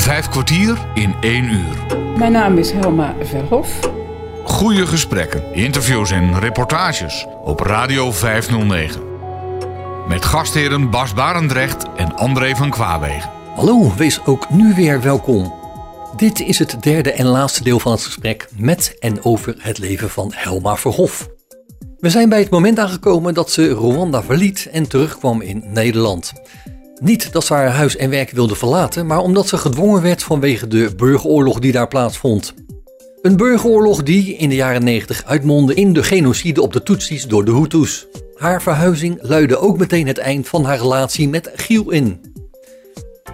Vijf kwartier in één uur. Mijn naam is Helma Verhof. Goede gesprekken, interviews en reportages op Radio 509. Met gastheren Bas Barendrecht en André van Kwaabegen. Hallo, wees ook nu weer welkom. Dit is het derde en laatste deel van het gesprek met en over het leven van Helma Verhof. We zijn bij het moment aangekomen dat ze Rwanda verliet en terugkwam in Nederland. Niet dat ze haar huis en werk wilde verlaten, maar omdat ze gedwongen werd vanwege de burgeroorlog die daar plaatsvond. Een burgeroorlog die in de jaren 90 uitmondde in de genocide op de Tutsis door de Hutus. Haar verhuizing luidde ook meteen het eind van haar relatie met Giel in.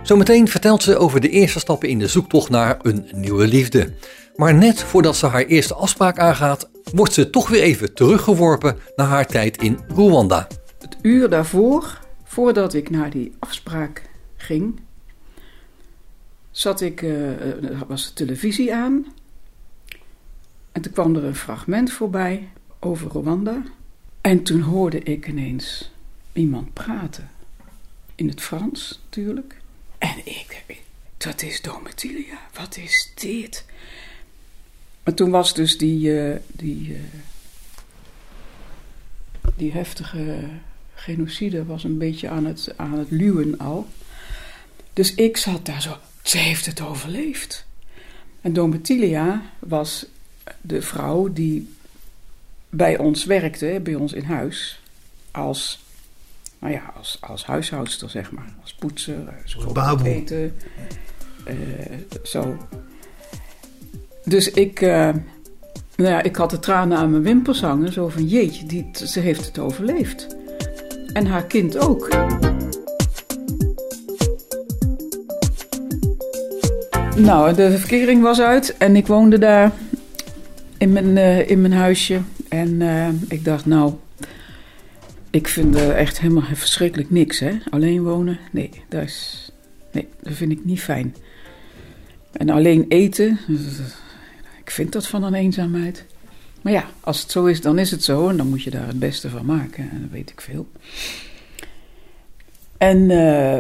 Zometeen vertelt ze over de eerste stappen in de zoektocht naar een nieuwe liefde. Maar net voordat ze haar eerste afspraak aangaat, wordt ze toch weer even teruggeworpen naar haar tijd in Rwanda. Het uur daarvoor, voordat ik naar die afspraak ging, zat ik, uh, was de televisie aan. En toen kwam er een fragment voorbij over Rwanda. En toen hoorde ik ineens iemand praten. In het Frans natuurlijk. En ik, dat is Domitilia, wat is dit? Maar toen was dus die, uh, die, die heftige genocide was een beetje aan het, aan het luwen al. Dus ik zat daar zo, ze heeft het overleefd. En Domitilia was de vrouw die bij ons werkte, bij ons in huis, als, nou ja, als, als huishoudster, zeg maar. Als poetser, als eten, uh, zo. Dus ik, uh, nou ja, ik had de tranen aan mijn wimpers hangen, zo van jeetje, die, ze heeft het overleefd. En haar kind ook. Nou, de verkering was uit en ik woonde daar in mijn, uh, in mijn huisje. En uh, ik dacht, nou, ik vind uh, echt helemaal verschrikkelijk niks, hè. Alleen wonen, nee, dat is, nee, dat vind ik niet fijn. En alleen eten, ik vind dat van een eenzaamheid. Maar ja, als het zo is, dan is het zo. En dan moet je daar het beste van maken. En dat weet ik veel. En uh,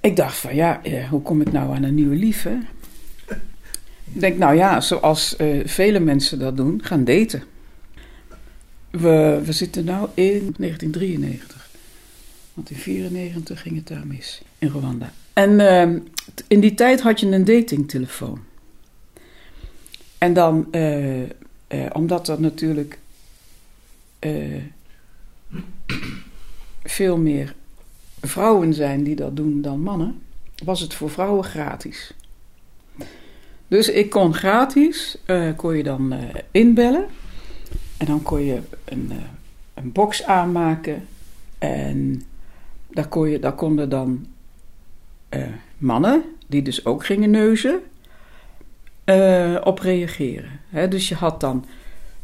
ik dacht van, ja, hoe kom ik nou aan een nieuwe lief, hè? Ik denk, nou ja, zoals uh, vele mensen dat doen, gaan daten. We, we zitten nu in 1993. Want in 1994 ging het daar mis, in Rwanda. En uh, in die tijd had je een datingtelefoon. En dan, uh, omdat er natuurlijk veel meer vrouwen zijn die dat doen dan mannen, was het voor vrouwen gratis. Dus ik kon gratis, uh, kon je dan inbellen. En dan kon je een, een box aanmaken. En daar, kon je, daar konden dan mannen, die dus ook gingen neuzen, op reageren. Dus je had dan,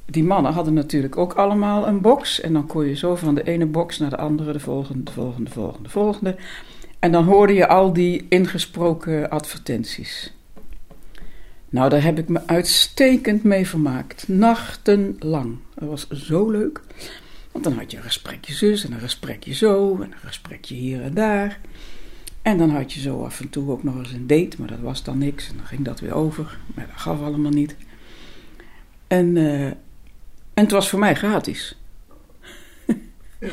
die mannen hadden natuurlijk ook allemaal een box. En dan kon je zo van de ene box naar de andere, de volgende, de volgende, de volgende, de volgende. En dan hoorde je al die ingesproken advertenties. Nou, daar heb ik me uitstekend mee vermaakt. Nachtenlang. Dat was zo leuk. Want dan had je een gesprekje zus en een gesprekje zo en een gesprekje hier en daar. En dan had je zo af en toe ook nog eens een date, maar dat was dan niks. En dan ging dat weer over. Maar dat gaf allemaal niet. En, uh, en het was voor mij gratis. ja.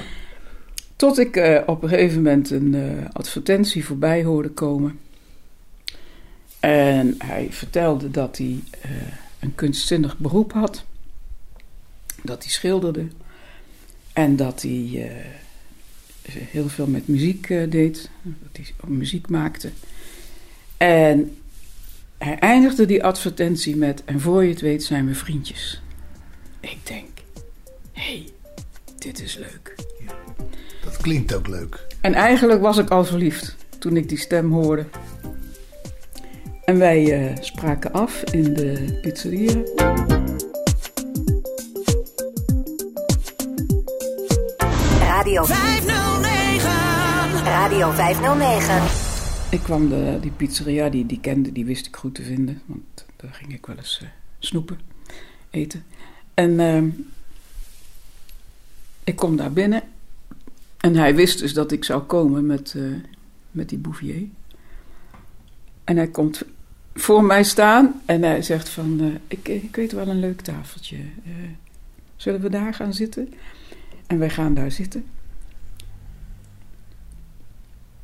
Tot ik uh, op een gegeven moment een uh, advertentie voorbij hoorde komen. En hij vertelde dat hij een kunstzinnig beroep had. Dat hij schilderde. En dat hij heel veel met muziek deed. Dat hij muziek maakte. En hij eindigde die advertentie met: En voor je het weet zijn we vriendjes. Ik denk: hé, hey, dit is leuk. Ja, dat klinkt ook leuk. En eigenlijk was ik al verliefd toen ik die stem hoorde. En wij uh, spraken af in de pizzeria. Radio 509. Radio 509. Ik kwam de, die pizzeria, die, die kende, die wist ik goed te vinden. Want daar ging ik wel eens uh, snoepen, eten. En uh, ik kom daar binnen. En hij wist dus dat ik zou komen met, uh, met die Bouvier. En hij komt voor mij staan en hij zegt van... eh, ik, ik weet wel een leuk tafeltje. Eh, zullen we daar gaan zitten? En wij gaan daar zitten.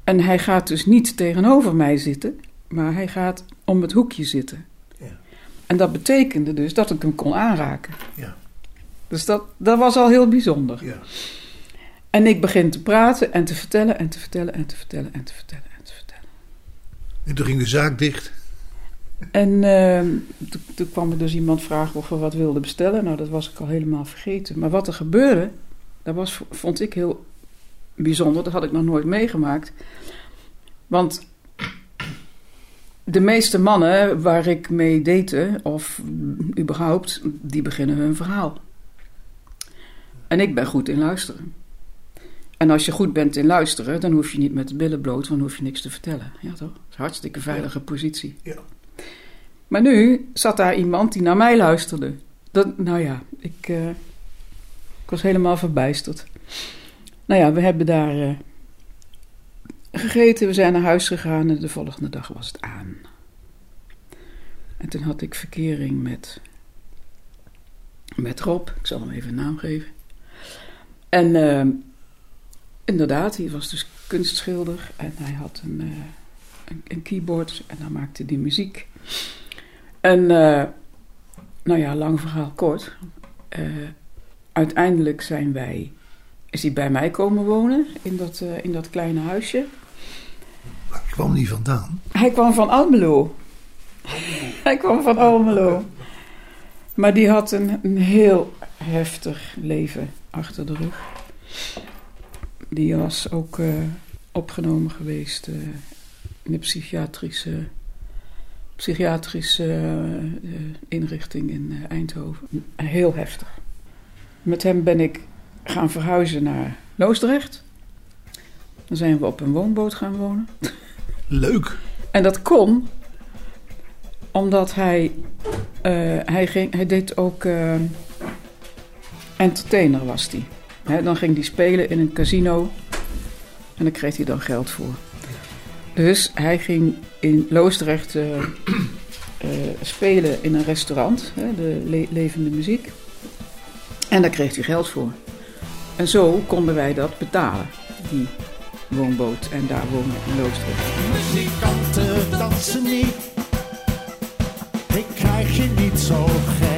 En hij gaat dus niet tegenover mij zitten, maar hij gaat om het hoekje zitten. Ja. En dat betekende dus dat ik hem kon aanraken. Ja. Dus dat, dat was al heel bijzonder. Ja. En ik begin te praten en te vertellen en te vertellen en te vertellen en te vertellen en te vertellen. En toen ging de zaak dicht. En ehm, toen, toen kwam er dus iemand vragen of we wat wilden bestellen. Nou, dat was ik al helemaal vergeten. Maar wat er gebeurde, dat was, vond ik heel bijzonder. Dat had ik nog nooit meegemaakt. Want de meeste mannen waar ik mee date, of überhaupt, die beginnen hun verhaal. En ik ben goed in luisteren. En als je goed bent in luisteren, dan hoef je niet met de billen bloot, dan hoef je niks te vertellen. Ja toch? Dat is een hartstikke veilige positie. Ja. Maar nu zat daar iemand die naar mij luisterde. Dat, nou ja, ik, eh, ik was helemaal verbijsterd. Nou ja, we hebben daar eh, gegeten, we zijn naar huis gegaan en de volgende dag was het aan. En toen had ik verkering met, met Rob, ik zal hem even een naam geven. En eh, inderdaad, hij was dus kunstschilder en hij had een, eh, een, keyboard en dan maakte hij muziek. En nou ja, lang verhaal kort. Uiteindelijk zijn wij, is hij bij mij komen wonen in dat, eh, in dat kleine huisje. Maar ik kwam niet vandaan. Hij kwam van Almelo. Hij kwam van Almelo. Maar die had een, een heel heftig leven achter de rug. Die was ook eh, opgenomen geweest eh, in de psychiatrische, psychiatrische inrichting in Eindhoven. Heel heftig. Met hem ben ik gaan verhuizen naar Loosdrecht. Dan zijn we op een woonboot gaan wonen. Leuk. En dat kon omdat hij, eh, hij, ging, hij deed ook eh, entertainer was hij. Dan ging hij spelen in een casino en daar kreeg hij dan geld voor. Dus hij ging in Loosdrecht eh, spelen in een restaurant, hè, de le- levende muziek. En daar kreeg hij geld voor. En zo konden wij dat betalen, die woonboot en daar wonen in Loosdrecht. Muzikanten dansen niet. Ik krijg je niet zo gek.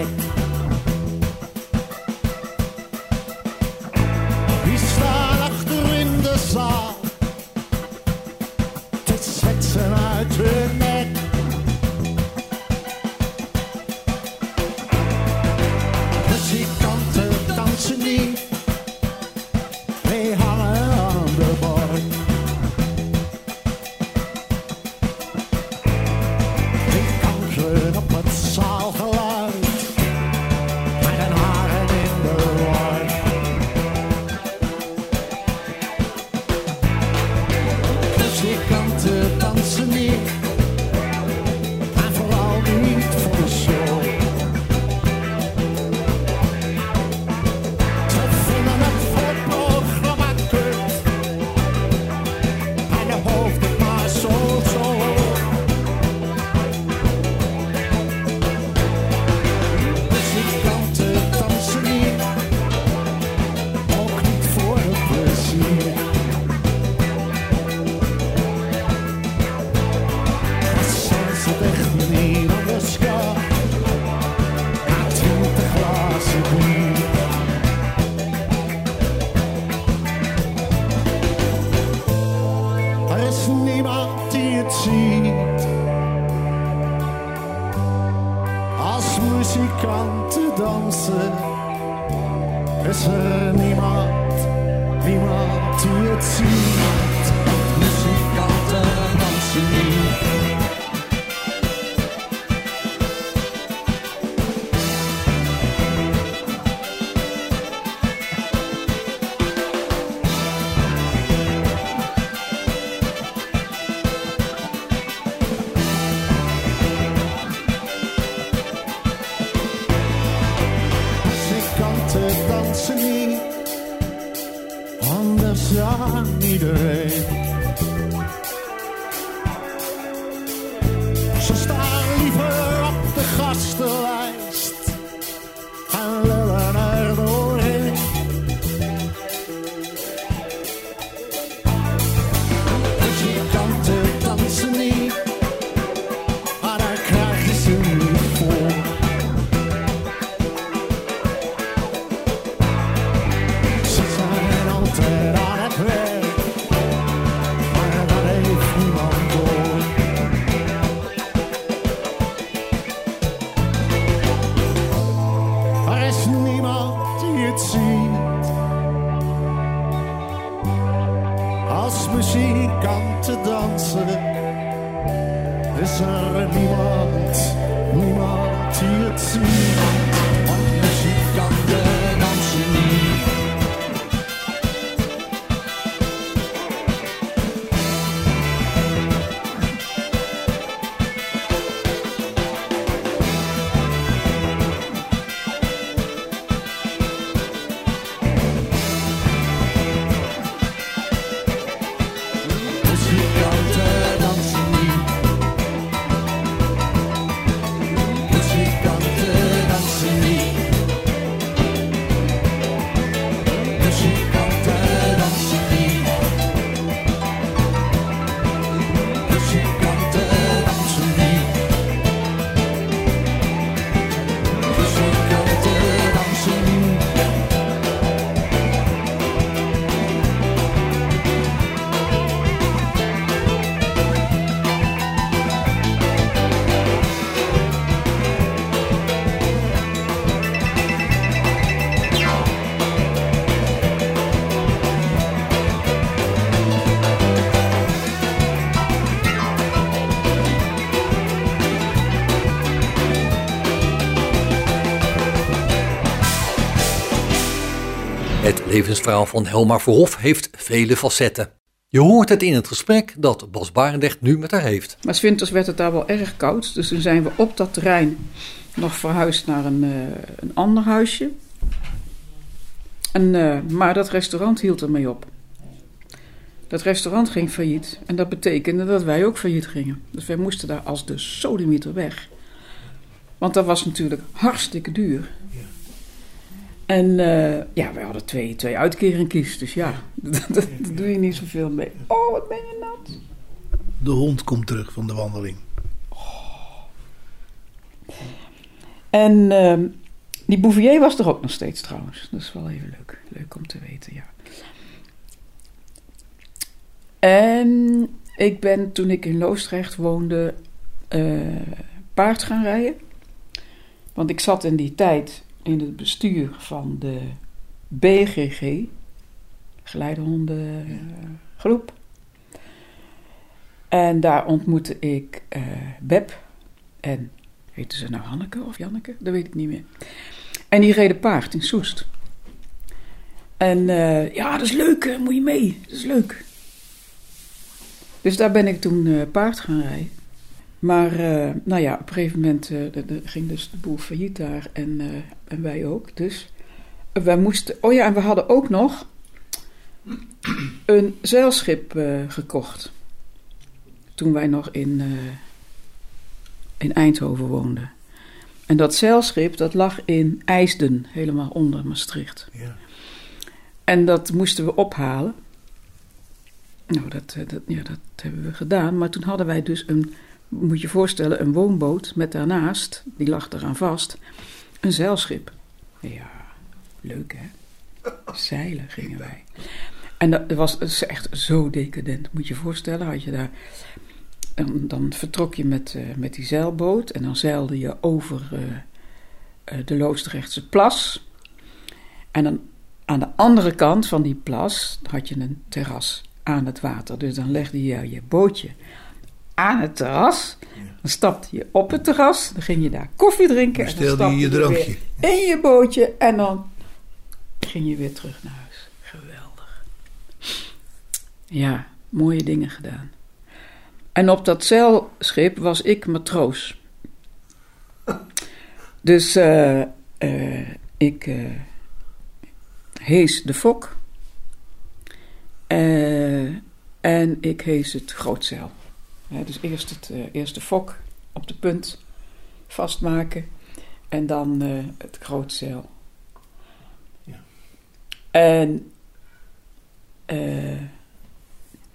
Levensverhaal van Helma Verhoef heeft vele facetten. Je hoort het in het gesprek dat Bas Barendrecht nu met haar heeft. Maar winters werd het daar wel erg koud. Dus toen zijn we op dat terrein nog verhuisd naar een, eh, een ander huisje. Eh, maar dat restaurant hield ermee op. Dat restaurant ging failliet. En dat betekende dat wij ook failliet gingen. Dus wij moesten daar als de sodemieter weg. Want dat was natuurlijk hartstikke duur. En eh, ja, wij hadden twee, twee uitkeringkies. Dus ja, daar doe je niet zoveel mee. Oh, wat ben je nat. De hond komt terug van de wandeling. En ehm, die Bouvier was er ook nog steeds trouwens. Dat is wel even leuk. Leuk om te weten, ja. En ik ben toen ik in Loosdrecht woonde eh, paard gaan rijden. Want ik zat in die tijd in het bestuur van de BGG, geleidehondengroep. En daar ontmoette ik eh Beb en Heette ze nou Hanneke of Janneke? Dat weet ik niet meer. En die reden paard in Soest. En eh, ja, dat is leuk, moet je mee. Dat is leuk. Dus daar ben ik toen eh, paard gaan rijden. Maar eh, nou ja, op een gegeven moment eh, de- de- ging dus de boel failliet daar en, eh, en wij ook. Dus wij moesten. Oh ja, en we hadden ook nog een zeilschip gekocht. Toen wij nog in, in Eindhoven woonden. En dat zeilschip dat lag in IJsden, helemaal onder Maastricht. Ja. En dat moesten we ophalen. Nou, dat, dat, ja, dat hebben we gedaan. Maar toen hadden wij dus een, moet je voorstellen, een woonboot met daarnaast, die lag eraan vast, een zeilschip. Ja, leuk hè? Zeilen gingen wij. En dat was echt zo decadent. Moet je je voorstellen, had je daar. Dan, dan vertrok je met, eh, met die zeilboot en dan zeilde je over eh, eh, de Loosdrechtse plas. En dan aan de andere kant van die plas had je een terras aan het water. Dus dan legde je je bootje aan het terras. Dan stapte je op het terras. Dan ging je daar koffie drinken. en dan Bestelde je je stapte drankje. weer in je bootje. En dan ging je weer terug naar huis. Geweldig. Ja, mooie dingen gedaan. En op dat zeilschip was ik matroos. Dus eh, eh, ik eh, hees de fok. En ik hees het grootzeil. Dus eerst, het, eh, eerst de fok op de punt vastmaken. En dan eh, het grootzeil. Ja. En eh,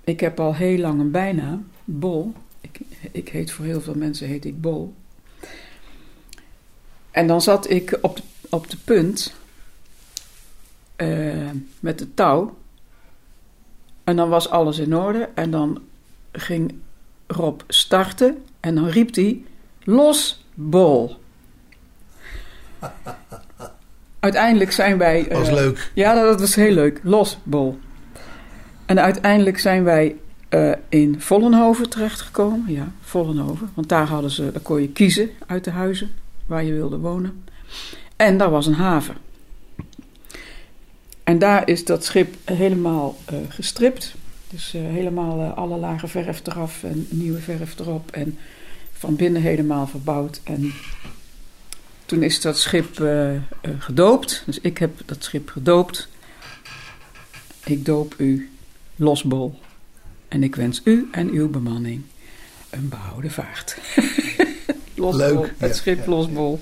ik heb al heel lang een bijnaam, Bol. Ik, ik heet voor heel veel mensen heet ik Bol. En dan zat ik op de, op de punt met het touw. En dan was alles in orde. En dan ging Rob starten. En dan riep hij: Los, Bol. Uiteindelijk zijn wij. Was eh, leuk. ja, dat was heel leuk. Los, bol. En uiteindelijk zijn wij eh, in Vollenhoven terechtgekomen. Ja, Vollenhoven. Want daar, hadden ze, daar kon je kiezen uit de huizen waar je wilde wonen. En daar was een haven. En daar is dat schip helemaal eh, gestript. Dus eh, helemaal eh, alle lage verf eraf en nieuwe verf erop. En van binnen helemaal verbouwd. En toen is dat schip eh, gedoopt. Dus ik heb dat schip gedoopt. Ik doop u losbol. En ik wens u en uw bemanning een behouden vaart. losbol, Leuk, het ja, schip ja, losbol.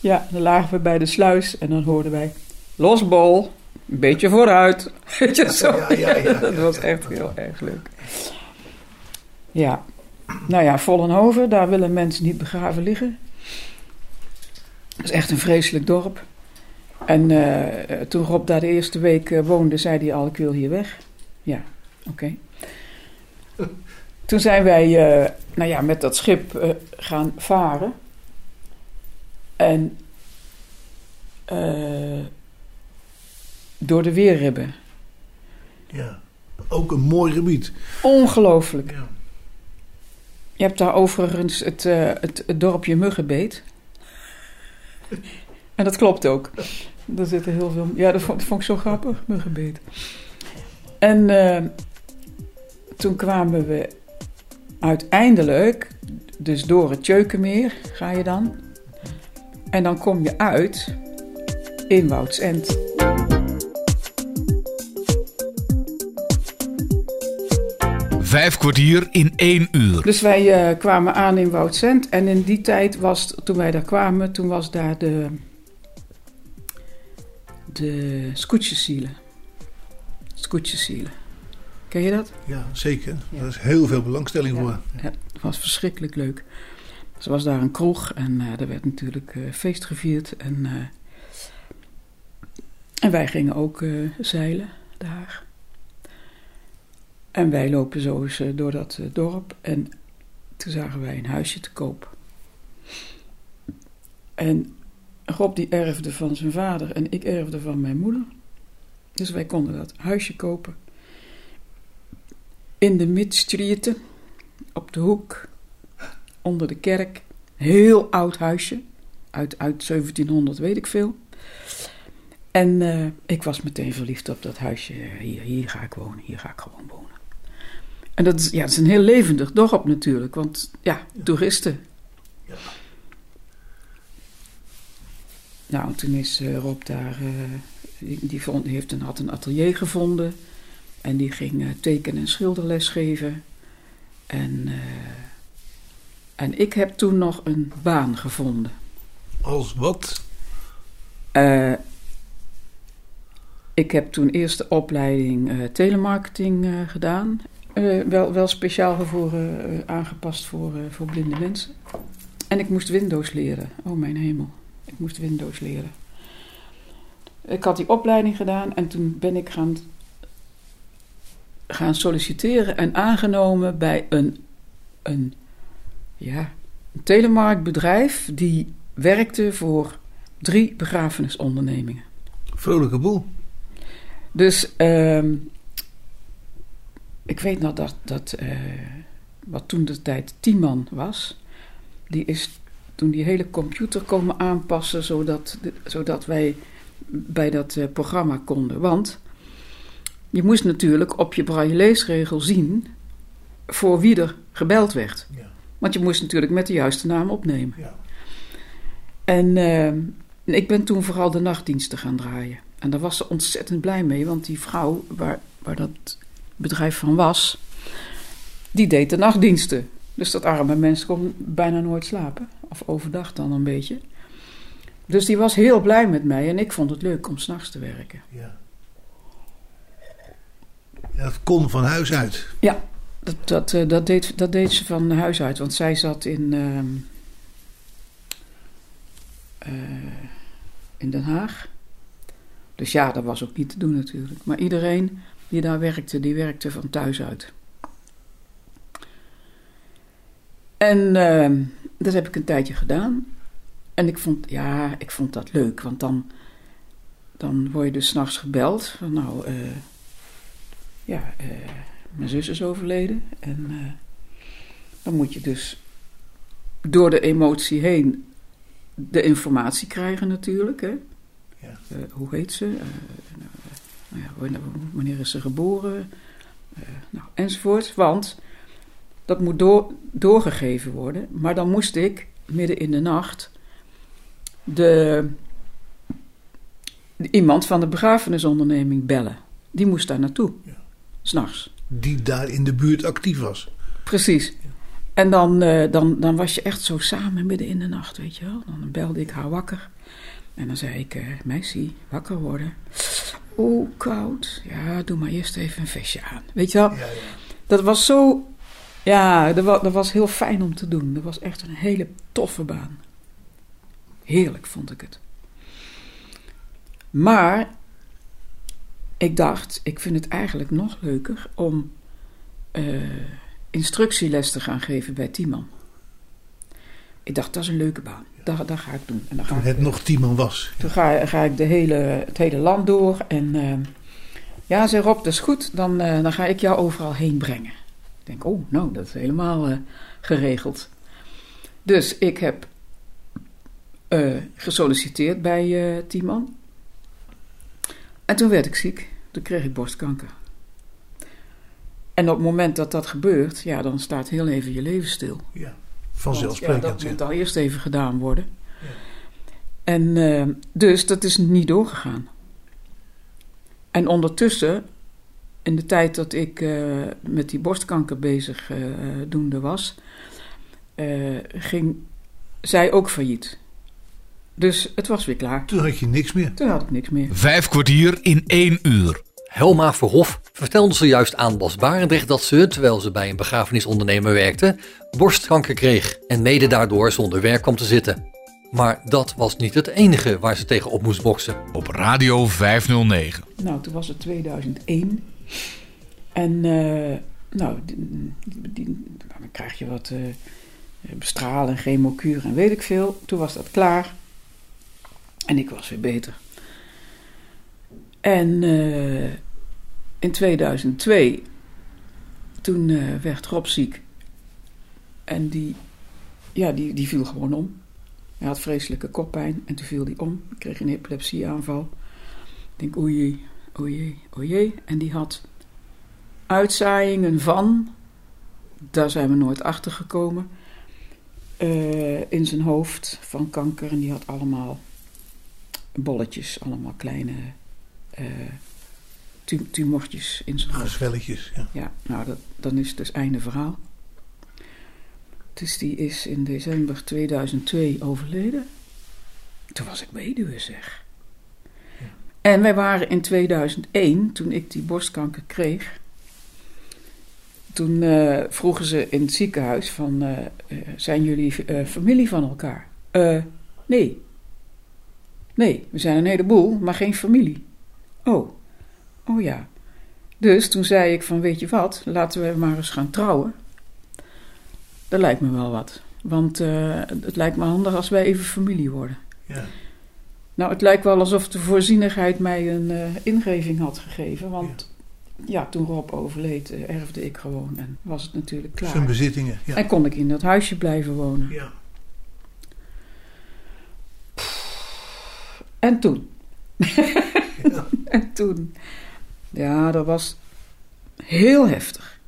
Ja, dan lagen we bij de sluis en dan hoorden wij... Losbol, een beetje vooruit. Weet je, zo. Ja, ja, ja, dat was echt heel erg leuk. Ja. Nou ja, Vollenhoven, daar willen mensen niet begraven liggen. Dat is echt een vreselijk dorp. En eh, toen Rob daar de eerste week eh, woonde, zei hij al, ik wil hier weg. Ja, oké. Toen zijn wij eh, nou ja, met dat schip gaan varen. En eh, door de weerribben. Ja. Ook een mooi gebied. Ongelooflijk. Ja. Je hebt daar overigens het, eh, het, het dorpje Muggenbeet. En dat klopt ook. Er zitten heel veel... Ja, dat vond, dat vond ik zo grappig, Muggenbeet. En eh, toen kwamen we uiteindelijk... Dus door het Tjeukenmeer ga je dan. En dan kom je uit in Woudsend. Vijf kwartier in één uur. Dus wij eh, kwamen aan in Woudsend. En in die tijd was, toen wij daar kwamen, toen was daar de, de scootjesielen. Scootjesielen. Ken je dat? ja, zeker. Daar is heel veel belangstelling voor. Ja, het was verschrikkelijk leuk. Dus er was daar een kroeg en eh er werd natuurlijk eh, feest gevierd. En, eh, en wij gingen ook eh, zeilen daar. En wij lopen zo eens eh, door dat eh, dorp. En toen zagen wij een huisje te koop. En Rob die erfde van zijn vader en ik erfde van mijn moeder. Dus wij konden dat huisje kopen. In de Midstrieten, op de hoek, onder de kerk. Heel oud huisje, uit, uit 1700 weet ik veel. En eh, ik was meteen verliefd op dat huisje. Hier, hier ga ik wonen, hier ga ik gewoon wonen. En dat is, ja, dat is een heel levendig dorp natuurlijk, want ja, toeristen. Nou, toen is eh, Rob daar, eh, die, die, vond, heeft een, had een atelier gevonden. En die ging eh, teken- en schilderles geven. En, en ik heb toen nog een baan gevonden. Als wat? Ik heb toen eerst de opleiding telemarketing gedaan. Eh, wel, wel speciaal voor, eh, aangepast voor, eh, voor blinde mensen. En ik moest Windows leren. Oh mijn hemel. Ik moest Windows leren. Ik had die opleiding gedaan en toen ben ik gaan, gaan solliciteren en aangenomen bij een, een, ja, een telemarktbedrijf die werkte voor drie begrafenisondernemingen. Vrolijke boel. Dus ehm, ik weet nog dat, dat eh, wat toen de tijd Tiemann was, die is toen die hele computer komen aanpassen zodat, zodat wij bij dat eh, programma konden. Want je moest natuurlijk op je braille leesregel zien voor wie er gebeld werd. Ja. Want je moest natuurlijk met de juiste naam opnemen. Ja. En eh, ik ben toen vooral de nachtdiensten gaan draaien. En daar was ze ontzettend blij mee, want die vrouw waar, waar dat bedrijf van was, die deed de nachtdiensten. Dus dat arme mens kon bijna nooit slapen. Of overdag dan een beetje. Dus die was heel blij met mij en ik vond het leuk om s'nachts te werken. Ja. Dat kon van huis uit. Ja, dat, dat, eh, dat, deed, dat deed ze van huis uit. Want zij zat in, ehm, eh, in Den Haag. Dus ja, dat was ook niet te doen natuurlijk. Maar iedereen die daar werkte, die werkte van thuis uit. En ehm, dat heb ik een tijdje gedaan. En ik vond, ja, ik vond dat leuk. Want dan, dan word je dus s'nachts gebeld. Van nou, eh, ja, eh, mijn zus is overleden. En eh, dan moet je dus door de emotie heen de informatie krijgen natuurlijk. Hè? Ja. Hoe heet ze? Nou ja, wanneer- is ze geboren? Eh, nou, enzovoort. Want dat moet door, doorgegeven worden. Maar dan moest ik midden in de nacht de, de- iemand van de begrafenisonderneming bellen. Die moest daar naartoe. Ja. S'nachts. Die daar in de buurt actief was. Precies. En dan, eh, dan, dan was je echt zo samen midden in de nacht, weet je wel. Dan belde ik haar wakker. En dan zei ik, eh meisje, wakker worden. Oeh, koud. Ja, doe maar eerst even een vestje aan. Weet je wel? Ja, ja. Dat was zo... Ja, dat was, dat was heel fijn om te doen. Dat was echt een hele toffe baan. Heerlijk vond ik het. Maar ik dacht, ik vind het eigenlijk nog leuker om eh, instructieles te gaan geven bij Timan. Ik dacht, dat is een leuke baan. Dat, dat ga ik doen. En dan ga Toen ik, het nog Tiemann was. toen ga, ga ik de hele, het hele land door. En eh, ja, zei Rob, dat is goed. Dan, eh, dan ga ik jou overal heen brengen. Ik denk, oh, nou, dat is helemaal eh, geregeld. Dus ik heb eh, gesolliciteerd bij Tiemann. En toen werd ik ziek. Toen kreeg ik borstkanker. En op het moment dat dat gebeurt, ja, dan staat heel even je leven stil. Ja. Want, Vanzelfsprekend. Ja, dat ja. moet al eerst even gedaan worden. En eh, dus dat is niet doorgegaan. En ondertussen, in de tijd dat ik eh, met die borstkanker bezig eh, doende was, eh, ging zij ook failliet. Dus het was weer klaar. Toen had je niks meer. Toen had ik niks meer. Vijf kwartier in één uur. Helma Verhof vertelde zojuist aan Bas Barendrecht dat ze, terwijl ze bij een begrafenisondernemer werkte, borstkanker kreeg en mede daardoor zonder werk kwam te zitten. Maar dat was niet het enige waar ze tegen op moest boksen. Op Radio 509. Nou, toen was het 2001. En eh, nou, die, die- nou, dan krijg je wat eh bestralen, chemokuur en weet ik veel. Toen was dat klaar. En ik was weer beter. En eh, in 2002, toen eh, werd Rob ziek. En die, ja, die, die viel gewoon om. Hij had vreselijke koppijn en toen viel hij om. Kreeg een epilepsieaanval. Ik denk, oei, oei, oei. En die had uitzaaiingen van, daar zijn we nooit achter gekomen, eh, in zijn hoofd van kanker. En die had allemaal bolletjes, allemaal kleine tu- tumortjes in zijn hoofd. Zwelletjes. Ja. Ja, nou, dat, dan is het dus einde verhaal. Dus die is in december 2002 overleden. Toen was ik weduwe, zeg. En wij waren in 2001, toen ik die borstkanker kreeg. Toen eh, vroegen ze in het ziekenhuis van, eh, eh, zijn jullie eh, familie van elkaar? Eh, nee. Nee, we zijn een heleboel, maar geen familie. Oh, oh ja. Dus toen zei ik van, weet je wat, laten we maar eens gaan trouwen. Dat lijkt me wel wat. Want eh, het lijkt me handig als wij even familie worden. Ja. Nou, het lijkt wel alsof de voorzienigheid mij een eh, ingeving had gegeven. Want ja, toen Rob overleed, eh, erfde ik gewoon. En was het natuurlijk Zijn klaar. bezittingen. Ja. En kon ik in dat huisje blijven wonen. ja. En toen. en toen. Ja, dat was heel heftig.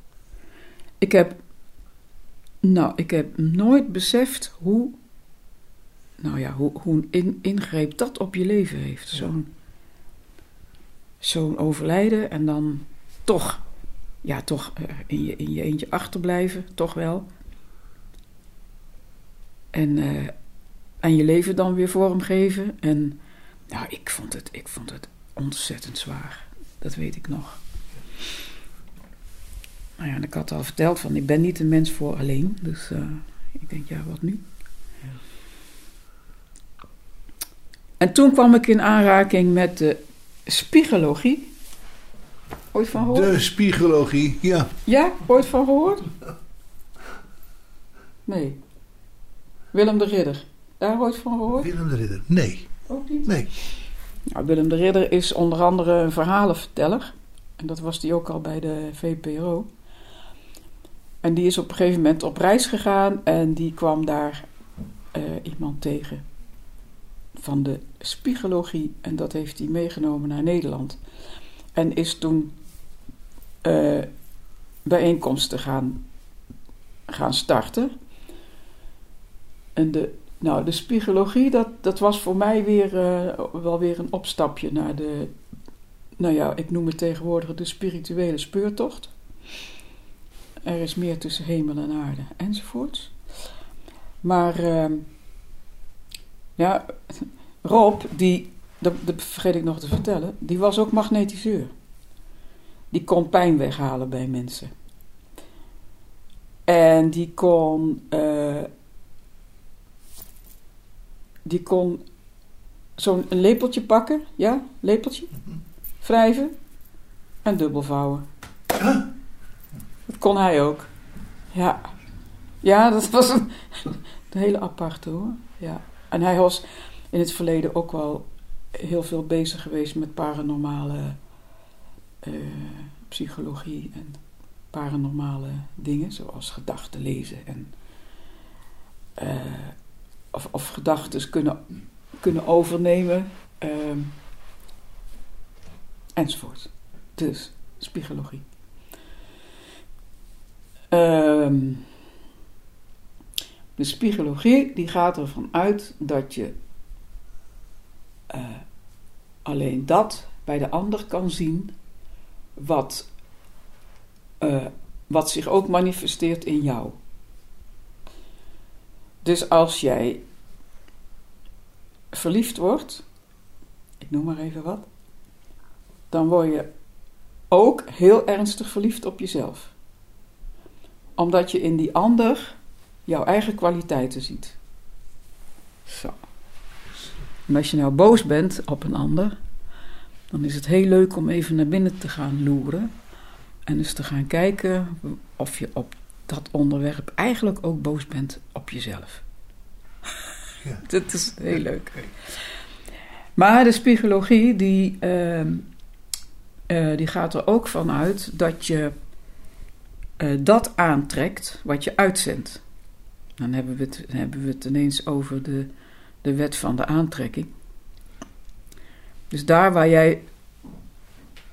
Ik heb. Nou, ik heb nooit beseft hoe. Nou ja, hoe, hoe een in, ingreep dat op je leven heeft. Zo'n. Zo'n overlijden en dan toch. Ja, toch eh, in, je, in je eentje achterblijven, toch wel. En, eh, en je leven dan weer vormgeven. En nou, ik vond het, ik vond het ontzettend zwaar. Dat weet ik nog. Nou ja, en ik had al verteld van, ik ben niet een mens voor alleen. Dus eh, ik denk, ja, wat nu? En toen kwam ik in aanraking met de spiegologie. Ooit van gehoord? De spiegologie, ja. Ja, ooit van gehoord? Nee. Willem de Ridder. Daar ooit van gehoord? Willem de Ridder. Nee, Ook niet? nee. Nou, Willem de Ridder is onder andere een verhalenverteller. En dat was die ook al bij de VPRO. En die is op een gegeven moment op reis gegaan en die kwam daar eh, iemand tegen van de spiegologie. En dat heeft hij meegenomen naar Nederland. En is toen eh, bijeenkomsten gaan, gaan starten. En de, nou, de spiegologie, dat, dat was voor mij weer eh, wel weer een opstapje naar de, nou ja, ik noem het tegenwoordig de spirituele speurtocht. Er is meer tussen hemel en aarde enzovoorts. Maar uh, ja, Rob, die, dat, dat vergeet ik nog te vertellen, die was ook magnetiseur. Die kon pijn weghalen bij mensen. En die kon, uh, die kon zo'n lepeltje pakken, ja, lepeltje, wrijven en dubbel vouwen. Dat kon hij ook. Ja. Ja, dat was een, een hele aparte hoor. Ja. En hij was in het verleden ook wel heel veel bezig geweest met paranormale uh, psychologie en paranormale dingen, zoals gedachten lezen en uh, of, of gedachten kunnen, kunnen overnemen uh, enzovoort. Dus psychologie. Um, de psychologie die gaat ervan uit dat je uh, alleen dat bij de ander kan zien wat, uh, wat zich ook manifesteert in jou. Dus als jij verliefd wordt, ik noem maar even wat, dan word je ook heel ernstig verliefd op jezelf omdat je in die ander jouw eigen kwaliteiten ziet. Zo. En als je nou boos bent op een ander, dan is het heel leuk om even naar binnen te gaan loeren. En eens te gaan kijken of je op dat onderwerp eigenlijk ook boos bent op jezelf. Ja. dat is heel leuk. Maar de psychologie, die, uh, uh, die gaat er ook van uit dat je uh, dat aantrekt wat je uitzendt. Dan hebben we het, hebben we het ineens over de, de wet van de aantrekking. Dus daar waar jij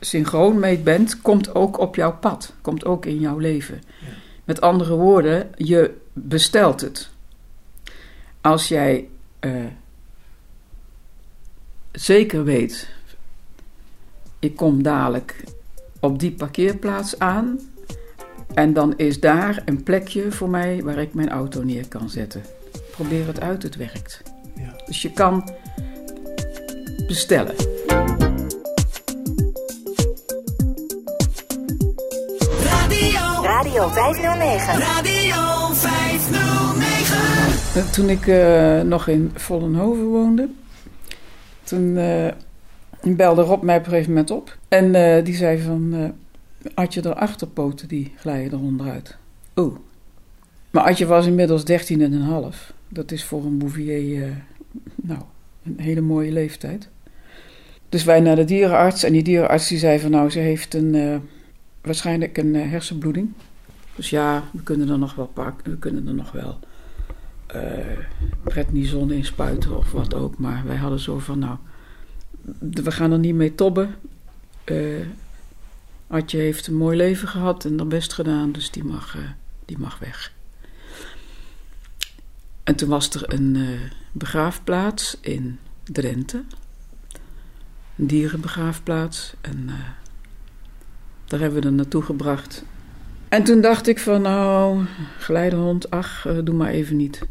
synchroon mee bent, komt ook op jouw pad, komt ook in jouw leven. Ja. Met andere woorden, je bestelt het. Als jij uh, zeker weet, ik kom dadelijk op die parkeerplaats aan, en dan is daar een plekje voor mij waar ik mijn auto neer kan zetten. Probeer het uit, het werkt. Ja. Dus je kan bestellen. Radio, Radio 509. Radio 509. Toen ik uh, nog in Vollenhoven woonde, toen uh, belde Rob mij op een gegeven moment op. En uh, die zei van had je er achterpoten die glijden er onderuit. Oeh. Maar Adje was inmiddels 13 en een half. Dat is voor een Bouvier, uh, nou, een hele mooie leeftijd. Dus wij naar de dierenarts en die dierenarts die zei van nou, ze heeft een, uh, waarschijnlijk een uh, hersenbloeding. Dus ja, we kunnen er nog wel pakken, we kunnen er nog wel prednison in spuiten of wat ook. Maar wij hadden zo van nou, we gaan er niet mee tobben. Adje heeft een mooi leven gehad en dan best gedaan, dus die mag, die mag weg. En toen was er een begraafplaats in Drenthe. Een dierenbegraafplaats. En daar hebben we er naartoe gebracht. En toen dacht ik van nou, geleidehond, ach, doe maar even niet.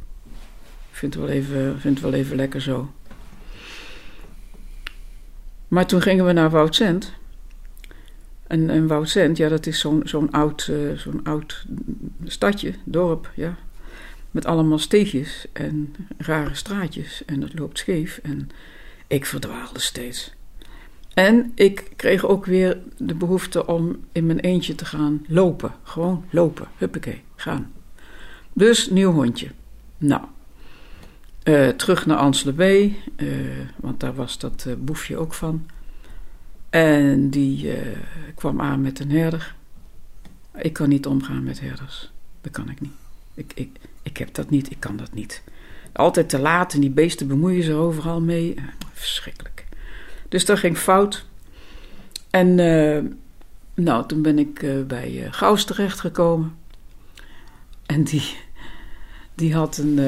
vind het wel even, vind het wel even lekker zo. Maar toen gingen we naar Woudsend. En, en Woudsend, ja, dat is zo'n zo'n oud, eh, zo'n oud stadje, dorp, ja. Met allemaal steegjes en rare straatjes. En dat loopt scheef. En ik verdwaalde steeds. En ik kreeg ook weer de behoefte om in mijn eentje te gaan lopen. Gewoon lopen. Huppakee, gaan. Dus nieuw hondje. Nou, eh, terug naar Anslebee, eh want daar was dat eh, boefje ook van. En die eh, kwam aan met een herder. Ik kan niet omgaan met herders. Dat kan ik niet. Ik, ik, ik heb dat niet, ik kan dat niet. Altijd te laat en die beesten bemoeien zich overal mee. Verschrikkelijk. Dus dat ging fout. En eh, nou, toen ben ik eh, bij eh Gauws terechtgekomen. En die, die had een.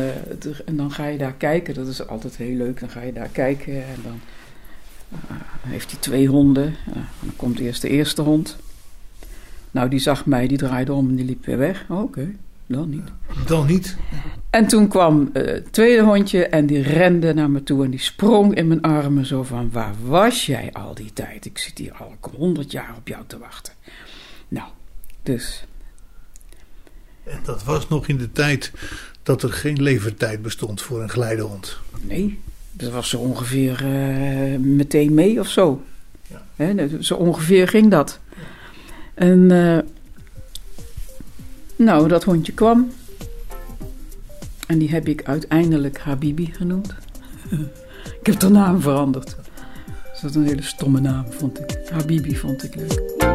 en dan ga je daar kijken, dat is altijd heel leuk. Dan ga je daar kijken en dan heeft hij twee honden. Dan komt eerst de eerste hond. Nou, die zag mij, die draaide om en die liep weer weg. Oh, Oké, dan niet. Dan niet. En toen kwam eh, het tweede hondje en die rende naar me toe en die sprong in mijn armen zo van... Waar was jij al die tijd? Ik zit hier al honderd jaar op jou te wachten. Nou, dus En dat was nog in de tijd dat er geen levertijd bestond voor een geleidehond. nee, dat was zo ongeveer eh, meteen mee of zo. Ja. Hè, zo ongeveer ging dat. En eh, nou, dat hondje kwam. En die heb ik uiteindelijk Habibi genoemd. ik heb de naam veranderd. Dat is een hele stomme naam, vond ik. Habibi vond ik leuk.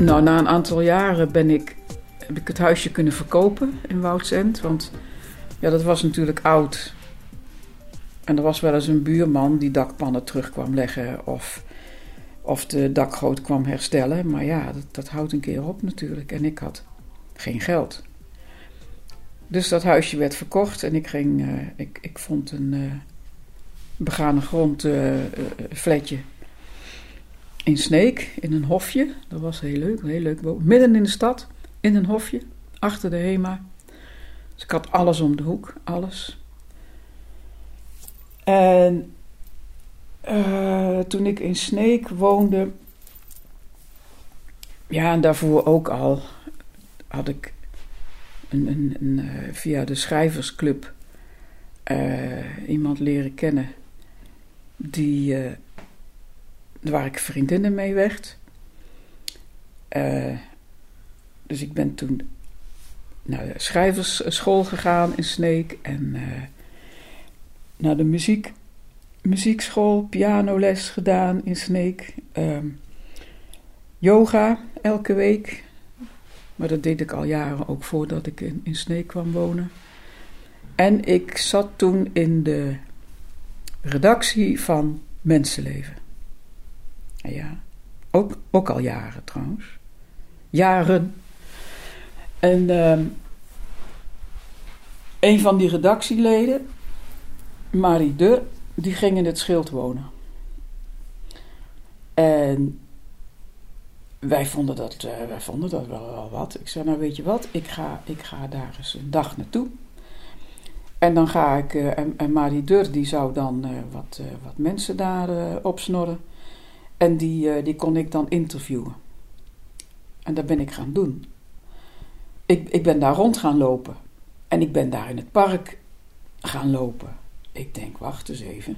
Nou, na een aantal jaren ben ik, heb ik het huisje kunnen verkopen in Woudsend. Want ja, dat was natuurlijk oud. En er was wel eens een buurman die dakpannen terug kwam leggen of, of de dakgoot kwam herstellen. Maar ja, dat, dat houdt een keer op natuurlijk. En ik had geen geld. Dus dat huisje werd verkocht en ik, ging, eh, ik, ik vond een eh, begane grond flatje in Sneek, in een hofje. Dat was heel leuk, heel leuk. Midden in de stad, in een hofje, achter de HEMA. Dus ik had alles om de hoek, alles. En eh, toen ik in Sneek woonde, ja, en daarvoor ook al, had ik een, een, eh, via de schrijversclub eh, iemand leren kennen die, waar ik vriendinnen mee werd. Dus ik ben toen naar de schrijversschool gegaan in Sneek en naar de muziek, muziekschool, pianoles gedaan in Sneek. Ehm, yoga elke week. Maar dat deed ik al jaren, ook voordat ik in, in Sneek kwam wonen. En ik zat toen in de redactie van Mensenleven. En Ja, ook, ook al jaren trouwens. Jaren. En ehm, een van die redactieleden, Marie Dur, die ging in het schild wonen. En wij vonden dat, eh, wij vonden dat wel, wel wat. Ik zei, nou weet je wat, ik ga, ik ga daar eens een dag naartoe. En dan ga ik, eh, en, en Marie Dur die zou dan eh, wat, wat mensen daar opsnorren. En die, die kon ik dan interviewen. En dat ben ik gaan doen. Ik, ik ben daar rond gaan lopen. En ik ben daar in het park gaan lopen. Ik denk, wacht eens even.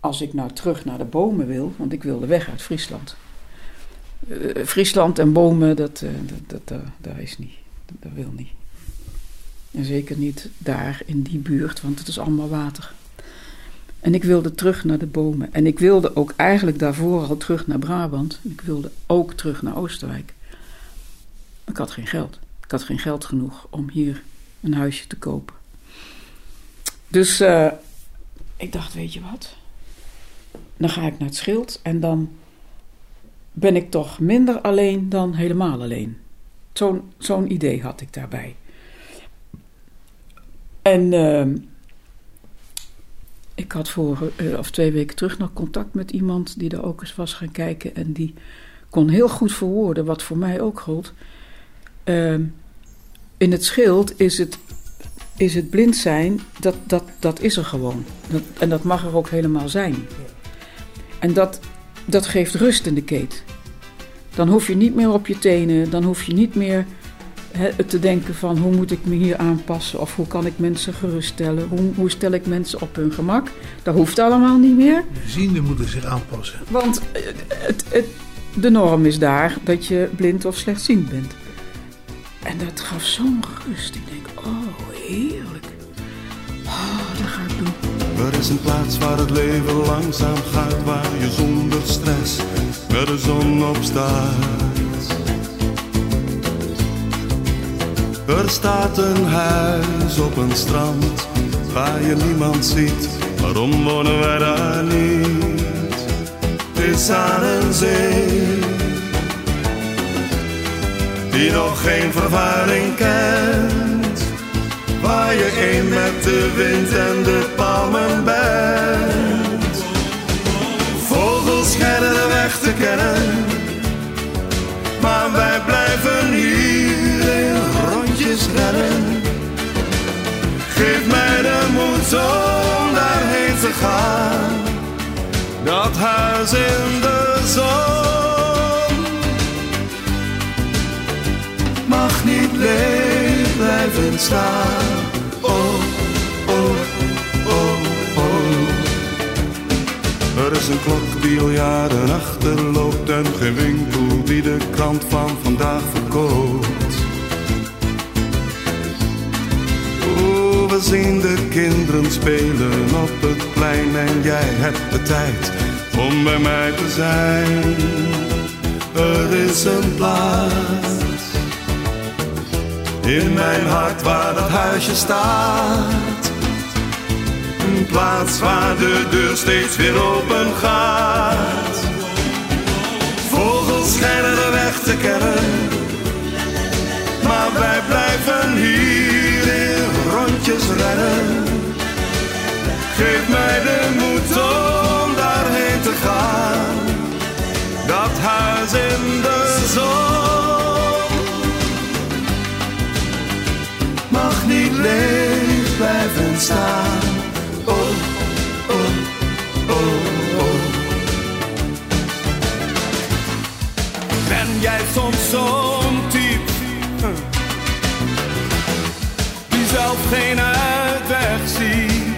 Als ik nou terug naar de bomen wil, want ik wilde weg uit Friesland. Eh, Friesland en bomen, dat, eh, dat, dat, is niet. Dat, wil niet. En zeker niet daar in die buurt, want het is allemaal water. En ik wilde terug naar de bomen. En ik wilde ook eigenlijk daarvoor al terug naar Brabant. Ik wilde ook terug naar Oosterwijk. Maar ik had geen geld. Ik had geen geld genoeg om hier een huisje te kopen. Dus eh, ik dacht, weet je wat? Dan ga ik naar het schild en dan ben ik toch minder alleen dan helemaal alleen. Zo'n zo'n idee had ik daarbij. En ehm, ik had voor eh, of twee weken terug nog contact met iemand die er ook eens was gaan kijken. En die kon heel goed verwoorden, wat voor mij ook gold. Ehm, in het schild is het, is het blind zijn, dat, dat, dat is er gewoon. Dat, en dat mag er ook helemaal zijn. En dat, dat geeft rust in de keet. Dan hoef je niet meer op je tenen, dan hoef je niet meer te denken van hoe moet ik me hier aanpassen of hoe kan ik mensen geruststellen, hoe, hoe stel ik mensen op hun gemak. Dat hoeft allemaal niet meer. De zienden moeten zich aanpassen. Want eh, het, het, de norm is daar dat je blind of slechtziend bent. En dat gaf zo'n rust. Ik denk, oh heerlijk. Oh, dat doen. Er is een plaats waar het leven langzaam gaat, waar je zonder stress met de zon opstaat. Er staat een huis op een strand waar je niemand ziet. Waarom wonen wij daar niet? Het is aan een zee die nog geen vervuiling kent. Waar je één met de wind en de palmen bent. Vogels schijnen de weg te kennen, maar wij blijven hier in rondjes rennen. Geef mij de moed om daarheen te gaan. Dat huis in de zon mag niet leeg oh, oh, oh. Er is een klok die al jaren achterloopt en geen winkel die de krant van vandaag verkoopt. Oh, we zien de kinderen spelen op het plein en jij hebt de tijd om bij mij te zijn. Er is een plaats in mijn hart waar dat huisje staat. Een plaats waar de deur steeds weer open gaat. Vogels schijnen de weg te kennen, maar wij blijven hier in rondjes rennen. Geef mij de moed om daarheen te gaan. Dat huis in de zon niet leeg blijven staan. Oh, oh, oh, oh. Ben jij soms zo'n type die zelf geen uitweg ziet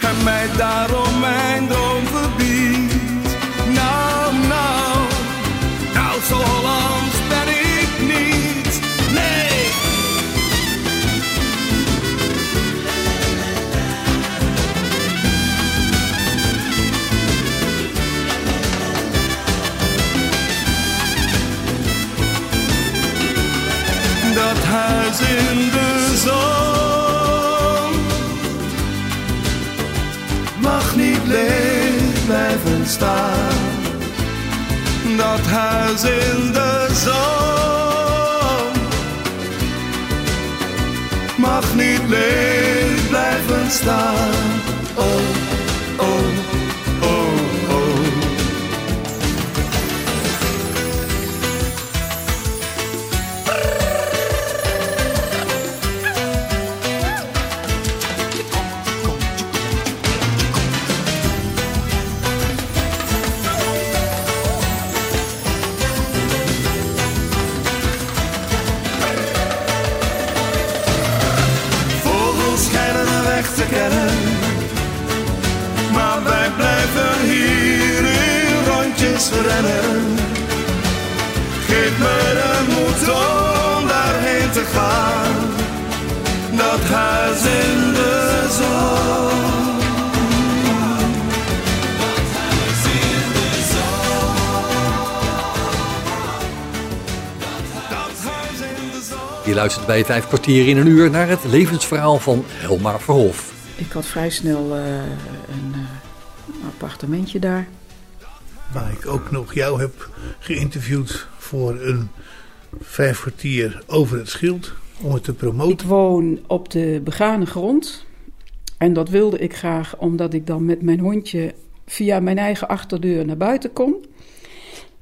en mij daarom mijn droom verbiedt? In de zon mag niet leeg blijven staan. Dat huis in de zon mag niet leeg blijven staan. Oh, oh, Je luistert bij vijf kwartier in een uur naar het levensverhaal van Helma Verhof. Ik had vrij snel eh, een eh, appartementje daar. Waar ik ook nog jou heb geïnterviewd voor een vijf kwartier over het schild. Om het te Ik promoten. woon op de begane grond. En dat wilde ik graag omdat ik dan met mijn hondje via mijn eigen achterdeur naar buiten kom.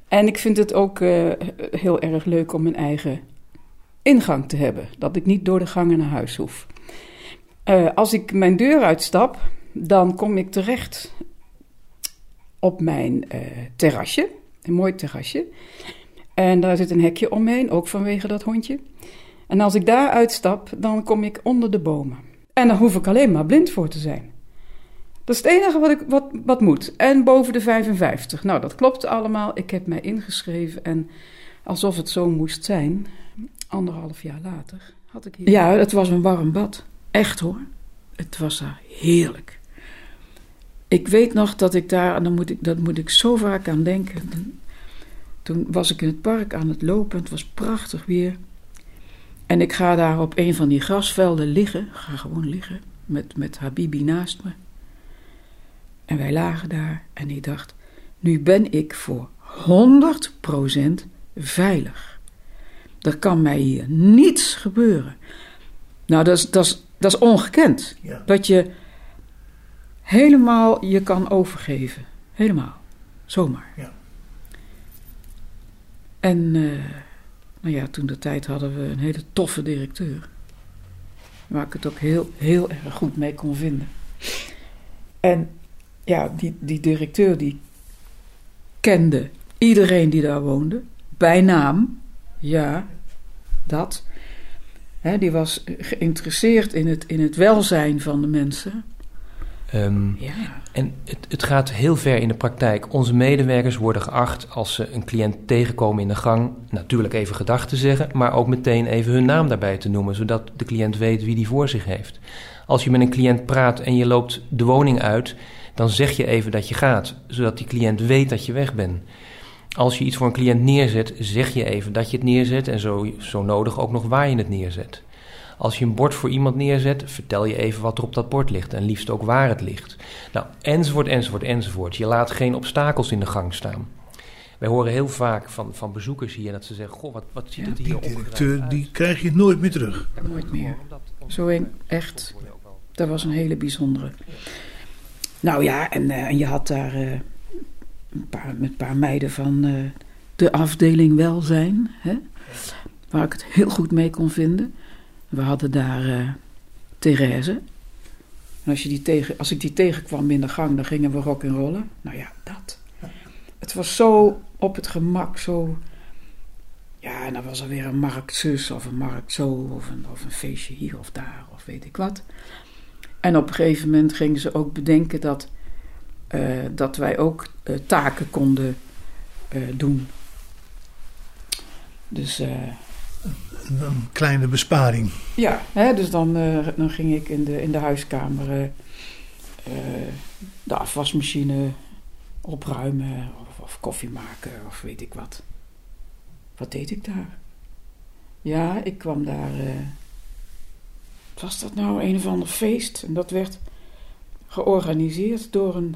En ik vind het ook eh, heel erg leuk om mijn eigen ingang te hebben. Dat ik niet door de gangen naar huis hoef. Eh, als ik mijn deur uitstap, dan kom ik terecht op mijn eh, terrasje. Een mooi terrasje. En daar zit een hekje omheen, ook vanwege dat hondje. En als ik daar uitstap, dan kom ik onder de bomen. En dan hoef ik alleen maar blind voor te zijn. Dat is het enige wat, ik, wat, wat moet. En boven de 55. Nou, dat klopt allemaal. Ik heb mij ingeschreven en alsof het zo moest zijn, anderhalf jaar later, had ik hier... Ja, het was een warm bad. Echt hoor. Het was daar heerlijk. Ik weet nog dat ik daar, en dan moet ik, dat moet ik zo vaak aan denken. Toen was ik in het park aan het lopen, het was prachtig weer. En ik ga daar op een van die grasvelden liggen, ga gewoon liggen, met, met Habibi naast me. En wij lagen daar en ik dacht, nu ben ik voor 100% veilig. Er kan mij hier niets gebeuren. Nou, dat is, dat is, dat is ongekend. Ja. Dat je helemaal je kan overgeven. Helemaal. Zomaar. Ja. En eh, nou ja, toen de tijd hadden we een hele toffe directeur. Waar ik het ook heel, heel erg goed mee kon vinden. En ja, die, die directeur die kende iedereen die daar woonde. Bij naam. Ja, dat. Die was geïnteresseerd in het, in het welzijn van de mensen. Ehm, Ja. En het, het gaat heel ver in de praktijk. Onze medewerkers worden geacht als ze een cliënt tegenkomen in de gang, natuurlijk even gedag te zeggen, maar ook meteen even hun naam daarbij te noemen, zodat de cliënt weet wie die voor zich heeft. Als je met een cliënt praat en je loopt de woning uit, dan zeg je even dat je gaat, zodat die cliënt weet dat je weg bent. Als je iets voor een cliënt neerzet, zeg je even dat je het neerzet en zo, zo nodig ook nog waar je het neerzet. Als je een bord voor iemand neerzet, vertel je even wat er op dat bord ligt en liefst ook waar het ligt. Nou, enzovoort, enzovoort, enzovoort. Je laat geen obstakels in de gang staan. Wij horen heel vaak van, van bezoekers hier dat ze zeggen: Goh, wat, wat ziet Ja, het Die hier directeur, uit. die krijg je nooit meer terug. Nooit meer. Zo een, echt. Dat was een hele bijzondere. Nou ja, en, eh, en je had daar eh, een paar, met een paar meiden van eh, de afdeling welzijn, hè, waar ik het heel goed mee kon vinden. We hadden daar eh Therese. En als, je die tegen, als ik die tegenkwam in de gang, dan gingen we rock en rollen. Nou ja, dat. Het was zo op het gemak, zo... Ja, en dan was er weer een markt zus of een markt zo, of een, of een feestje hier of daar, of weet ik wat. En op een gegeven moment gingen ze ook bedenken dat, eh, dat wij ook eh, taken konden doen. Dus Een, kleine besparing. ja, hè, dus dan, eh, dan ging ik in de, in de huiskamer eh, eh, de afwasmachine opruimen of, of koffie maken of weet ik wat. Wat deed ik daar? Ja, ik kwam daar. was dat nou een of ander feest? En dat werd georganiseerd door een,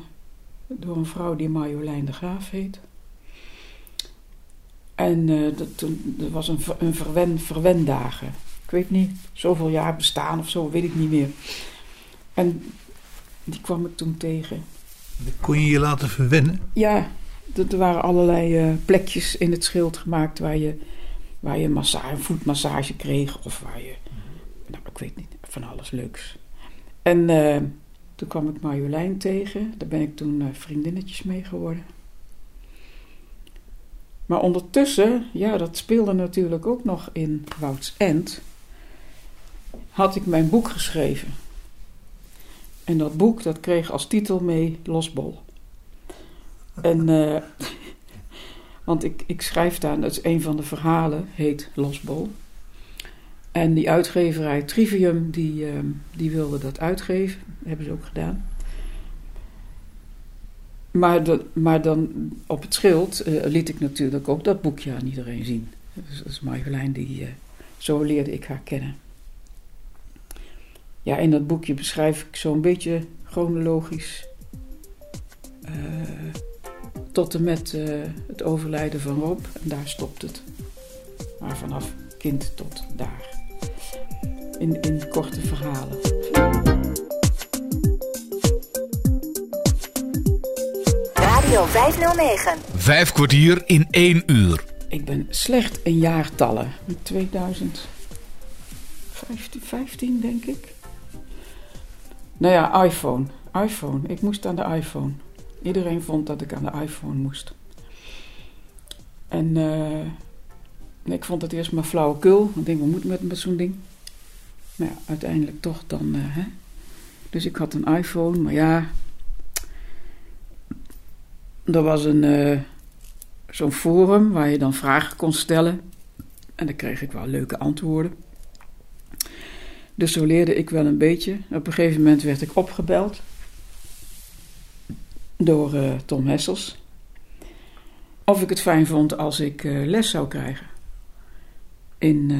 door een vrouw die Marjolein de Graaf heet. En eh, dat, toen, er was een, een verwen, verwendagen. Ik weet niet, zoveel jaar bestaan of zo, weet ik niet meer. En die kwam ik toen tegen. Kon je je laten verwennen? Ja, er waren allerlei eh, plekjes in het schild gemaakt waar je, waar je massa, een voetmassage kreeg. Of waar je, nou ik weet niet, van alles leuks. En eh, toen kwam ik Marjolein tegen. Daar ben ik toen vriendinnetjes mee geworden. Maar ondertussen, ja, dat speelde natuurlijk ook nog in Wouds End. Had ik mijn boek geschreven. En dat boek, dat kreeg als titel mee Losbol. En, eh, want ik, ik schrijf daar, dat is een van de verhalen, heet Losbol. En die uitgeverij Trivium, die, eh, die wilde dat uitgeven. Dat hebben ze ook gedaan. Maar, maar dan op het schild eh, liet ik natuurlijk ook dat boekje aan iedereen zien. Dus dat is Marjolein, die, eh, zo leerde ik haar kennen. Ja, in dat boekje beschrijf ik zo'n beetje chronologisch eh, tot en met het overlijden van Rob. En daar stopt het. Maar vanaf kind tot daar. In, in korte verhalen. Radio 509. Vijf kwartier in één uur. Ik ben slecht in jaartallen. 2000, 15, 15 denk ik. Nou ja, iPhone. iPhone. Ik moest aan de iPhone. Iedereen vond dat ik aan de iPhone moest. En eh, ik vond het eerst maar flauwekul. Ik denk, wat moet met, met zo'n ding? Maar ja, uiteindelijk toch dan. eh, hè? Dus ik had een iPhone, maar ja. Er was een, eh, zo'n forum waar je dan vragen kon stellen. En dan kreeg ik wel leuke antwoorden. Dus zo leerde ik wel een beetje. Op een gegeven moment werd ik opgebeld door eh, Tom Hessels. Of ik het fijn vond als ik eh, les zou krijgen. In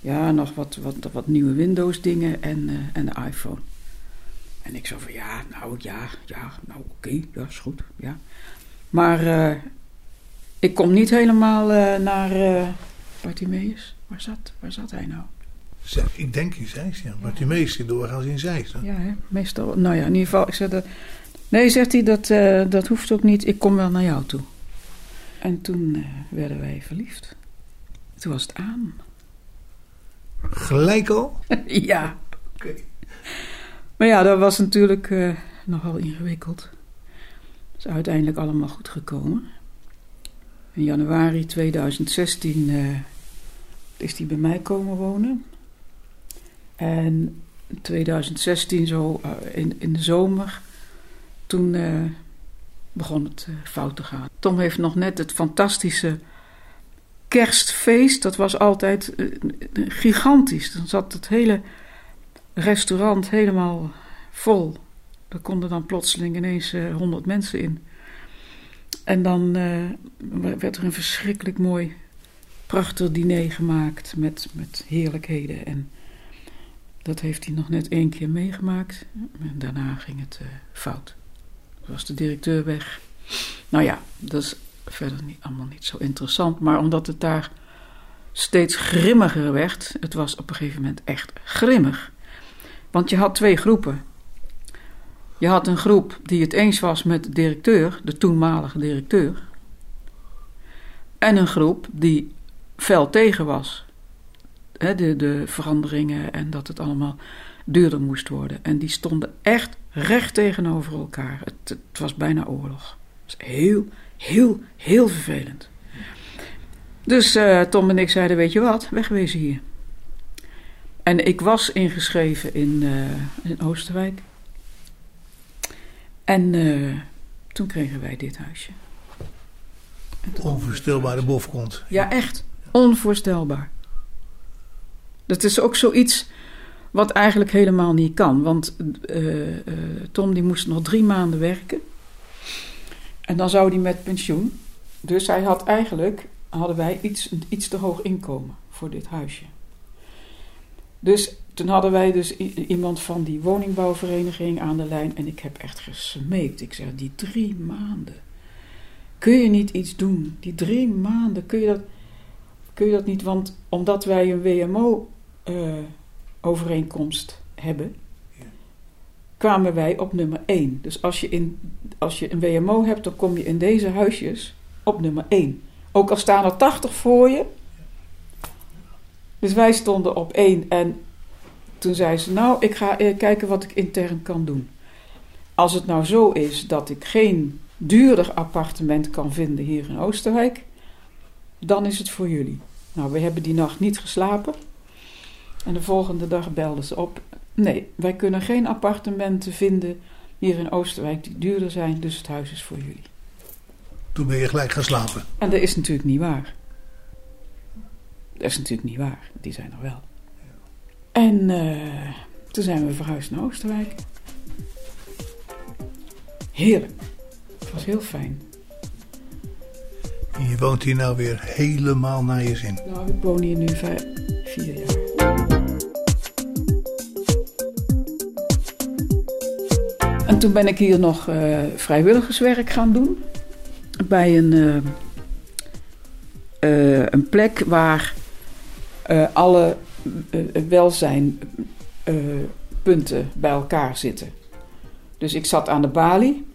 ja, nog wat, wat, wat nieuwe Windows dingen en, en de iPhone. En ik zo van ja, nou ja, ja, nou oké, ja, is goed, ja. Maar eh, ik kom niet helemaal eh, naar eh Bartimeus. Waar zat, waar zat hij nou? Ik denk in Zeist, ja. Die meeste doorgaans in Zeist. hè? Ja, hè? meestal. Nou ja, in ieder geval. Ik zei dat, nee, zegt hij, dat, dat hoeft ook niet. Ik kom wel naar jou toe. En toen werden wij verliefd. Toen was het aan. Gelijk al? ja. Oké. Maar ja, dat was natuurlijk eh, nogal ingewikkeld. Het is uiteindelijk allemaal goed gekomen. In januari 2016 eh, is hij bij mij komen wonen. En in 2016, zo eh, in, in de zomer, toen eh, begon het eh, fout te gaan. Tom heeft nog net het fantastische kerstfeest. Dat was altijd eh, gigantisch. Dan zat het hele restaurant helemaal vol. Er konden dan plotseling ineens eh, honderd mensen in. En dan eh, werd er een verschrikkelijk mooi, prachtig diner gemaakt met, met heerlijkheden. En dat heeft hij nog net één keer meegemaakt. En daarna ging het eh, fout. Toen was de directeur weg. Nou ja, dat is verder niet, allemaal niet zo interessant. Maar omdat het daar steeds grimmiger werd, het was op een gegeven moment echt grimmig. Want je had twee groepen. Je had een groep die het eens was met de directeur, de toenmalige directeur. En een groep die fel tegen was. De, de veranderingen en dat het allemaal duurder moest worden. En die stonden echt recht tegenover elkaar. Het, het was bijna oorlog. Het was heel, heel, heel vervelend. Dus eh, Tom en ik zeiden, weet je wat, wegwezen hier. En ik was ingeschreven in, eh, in Oosterwijk. En eh, toen kregen wij dit huisje. Onvoorstelbare bofkont. Ja, echt. Onvoorstelbaar. Dat is ook zoiets wat eigenlijk helemaal niet kan. Want eh, Tom die moest nog drie maanden werken. En dan zou hij met pensioen. Dus hij had eigenlijk, hadden wij iets, iets te hoog inkomen voor dit huisje. Dus toen hadden wij dus iemand van die woningbouwvereniging aan de lijn. En ik heb echt gesmeekt. Ik zeg, die drie maanden. Kun je niet iets doen? Die drie maanden, kun je dat, kun je dat niet? Want omdat wij een WMO-overeenkomst hebben, kwamen wij op nummer 1. Dus als je, in, als je een WMO hebt, dan kom je in deze huisjes op nummer 1. Ook al staan er 80 voor je. Dus wij stonden op 1 en toen zei ze, nou, ik ga eh, kijken wat ik intern kan doen. Als het nou zo is dat ik geen duurder appartement kan vinden hier in Oosterwijk, dan is het voor jullie. Nou, we hebben die nacht niet geslapen. En de volgende dag belden ze op. Nee, wij kunnen geen appartementen vinden hier in Oosterwijk die duurder zijn, dus het huis is voor jullie. Toen ben je gelijk gaan slapen. En dat is natuurlijk niet waar. Dat is natuurlijk niet waar. Die zijn er wel. En eh, toen zijn we verhuisd naar Oosterwijk. Heerlijk. Het was heel fijn. En je woont hier nou weer helemaal naar je zin. Nou, ik woon hier nu vijf, vier jaar. En toen ben ik hier nog eh, vrijwilligerswerk gaan doen. Bij een, eh, een plek waar eh, alle eh, welzijnpunten bij elkaar zitten. Dus ik zat aan de balie.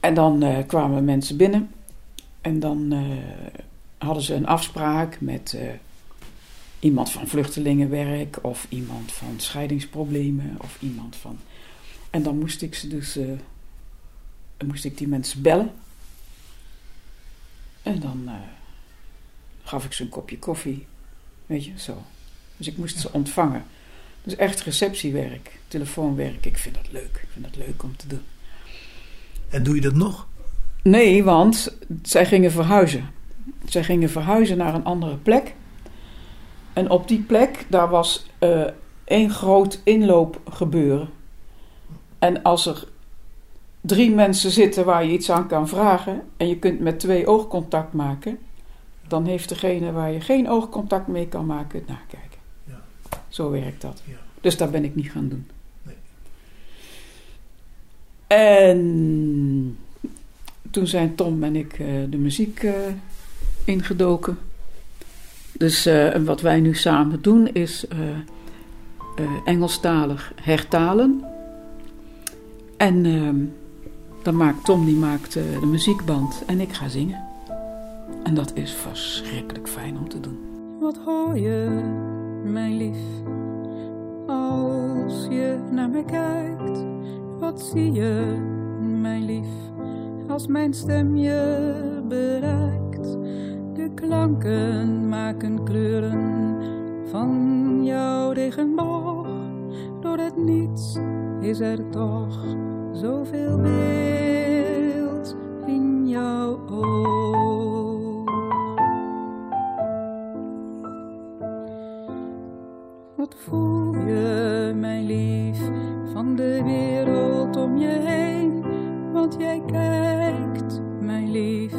En dan eh, kwamen mensen binnen. En dan eh, hadden ze een afspraak met, eh, iemand van vluchtelingenwerk of iemand van scheidingsproblemen of iemand van. En dan moest ik ze dus, eh, moest ik die mensen bellen. En dan eh, gaf ik ze een kopje koffie, weet je, zo. Dus ik moest ze ontvangen. Dus echt receptiewerk, telefoonwerk. Ik vind dat leuk. Ik vind dat leuk om te doen. En doe je dat nog? Nee, want zij gingen verhuizen. Zij gingen verhuizen naar een andere plek. En op die plek, daar was eh één groot inloopgebeuren. En als er drie mensen zitten waar je iets aan kan vragen... en je kunt met twee oogcontact maken... dan heeft degene waar je geen oogcontact mee kan maken het nakijken. Ja. Zo werkt dat. Ja. Dus dat ben ik niet gaan doen. Nee. En toen zijn Tom en ik eh, de muziek eh, ingedoken. Dus eh, en wat wij nu samen doen is Engelstalig hertalen. En ehm, dan maakt Tom die maakt de muziekband en ik ga zingen. En dat is verschrikkelijk fijn om te doen. Wat hoor je, mijn lief, als je naar me kijkt? Wat zie je, mijn lief, als mijn stem je bereikt? De klanken maken kleuren van jouw regenboog. Door het niets is er toch zoveel beeld in jouw oog. Voel je, mijn lief, van de wereld om je heen? Want jij kijkt, mijn lief,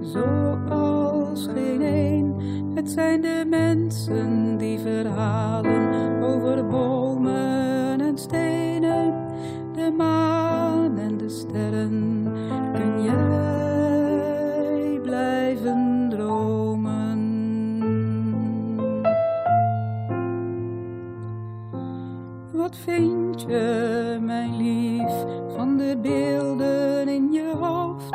zoals geen een. Het zijn de mensen die verhalen over bomen en stenen, de maan en de sterren. Wat vind je, mijn lief, van de beelden in je hoofd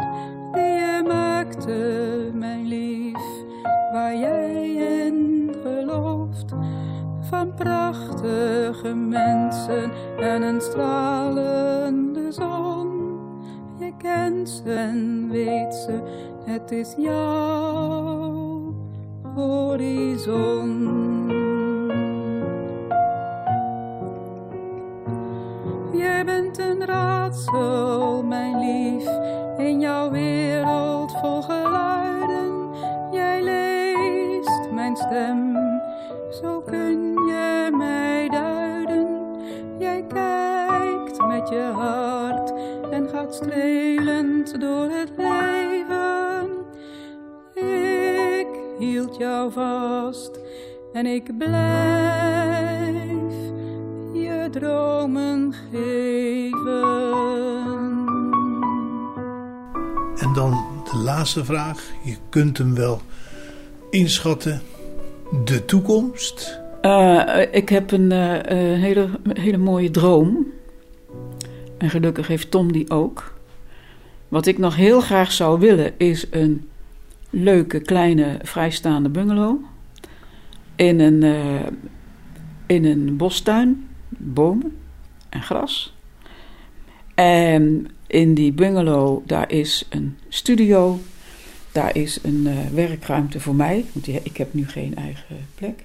die je maakte, mijn lief, waar jij in gelooft? Van prachtige mensen en een stralende zon. Je kent ze en weet ze, het is jouw horizon. Jij bent een raadsel, mijn lief, in jouw wereld vol geluiden. Jij leest mijn stem, zo kun je mij duiden. Jij kijkt met je hart en gaat strelend door het leven. Ik hield jou vast en ik blijf dromen geven. En dan de laatste vraag. Je kunt hem wel inschatten. De toekomst. Eh, ik heb een eh, eh, hele, hele mooie droom. En gelukkig heeft Tom die ook. Wat ik nog heel graag zou willen is een leuke kleine vrijstaande bungalow. In een, eh, in een bostuin, bomen en gras. En in die bungalow, daar is een studio. Daar is een eh, werkruimte voor mij, want ik heb nu geen eigen plek.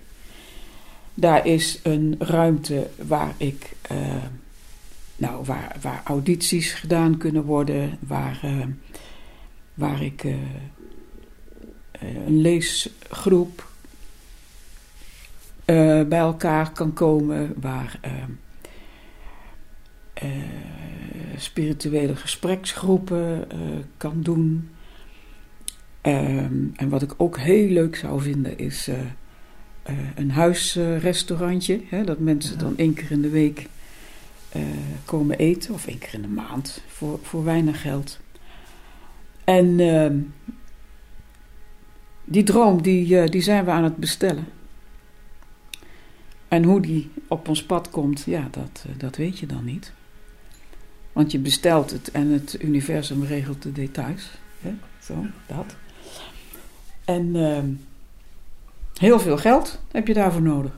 Daar is een ruimte waar ik, eh, nou, waar, waar audities gedaan kunnen worden, waar, eh, waar ik een leesgroep eh, bij elkaar kan komen, waar eh, eh, spirituele gespreksgroepen kan doen. Ehm, en wat ik ook heel leuk zou vinden is een huisrestaurantje. hè, dat mensen dan één keer in de week komen eten, of één keer in de maand, voor, voor weinig geld. En ehm, die droom, die, die zijn we aan het bestellen. En hoe die op ons pad komt, ja, dat, eh, dat weet je dan niet. Want je bestelt het en het universum regelt de details. Hè? Zo, dat. En, ehm, Heel veel geld heb je daarvoor nodig.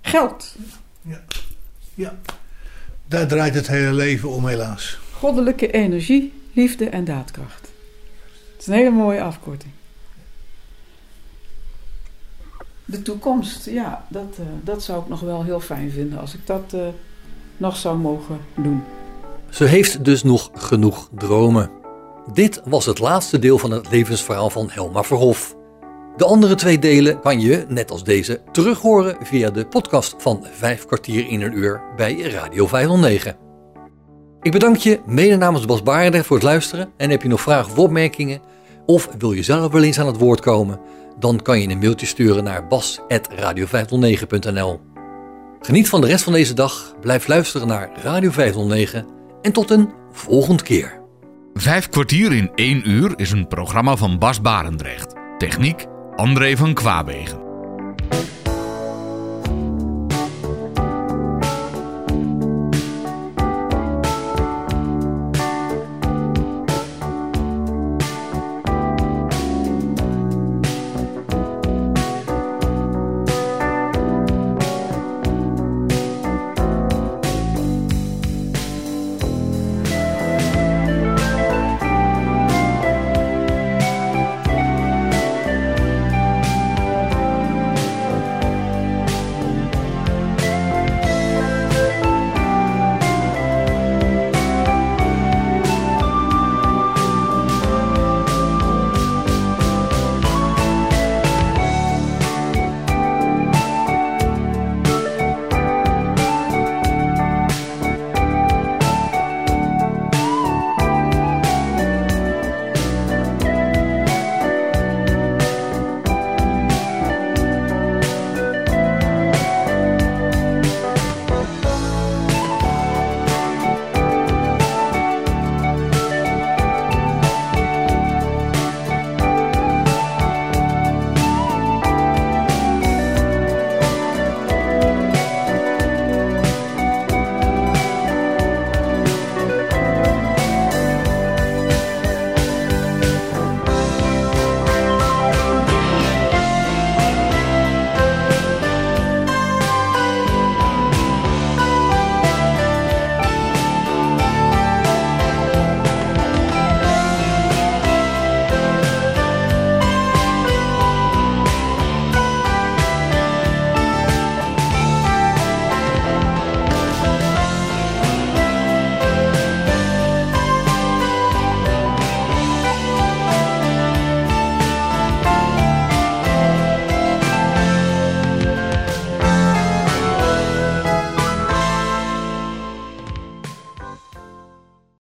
Geld. Ja, daar draait het hele leven om helaas. Goddelijke energie, liefde en daadkracht. Het is een hele mooie afkorting. De toekomst, ja, dat, eh, dat zou ik nog wel heel fijn vinden als ik dat eh, nog zou mogen doen. Ze heeft dus nog genoeg dromen. Dit was het laatste deel van het levensverhaal van Helma Verhof. De andere twee delen kan je, net als deze, terughoren via de podcast van 5 kwartier in een uur bij Radio 509. Ik bedank je mede namens Bas Baarder voor het luisteren en heb je nog vragen of opmerkingen of wil je zelf wel eens aan het woord komen, dan kan je een mailtje sturen naar bas.radio509.nl. Geniet van de rest van deze dag, blijf luisteren naar Radio 509 en tot een volgende keer. Vijf kwartier in één uur is een programma van Bas Barendrecht. Techniek André van Kwaabegen.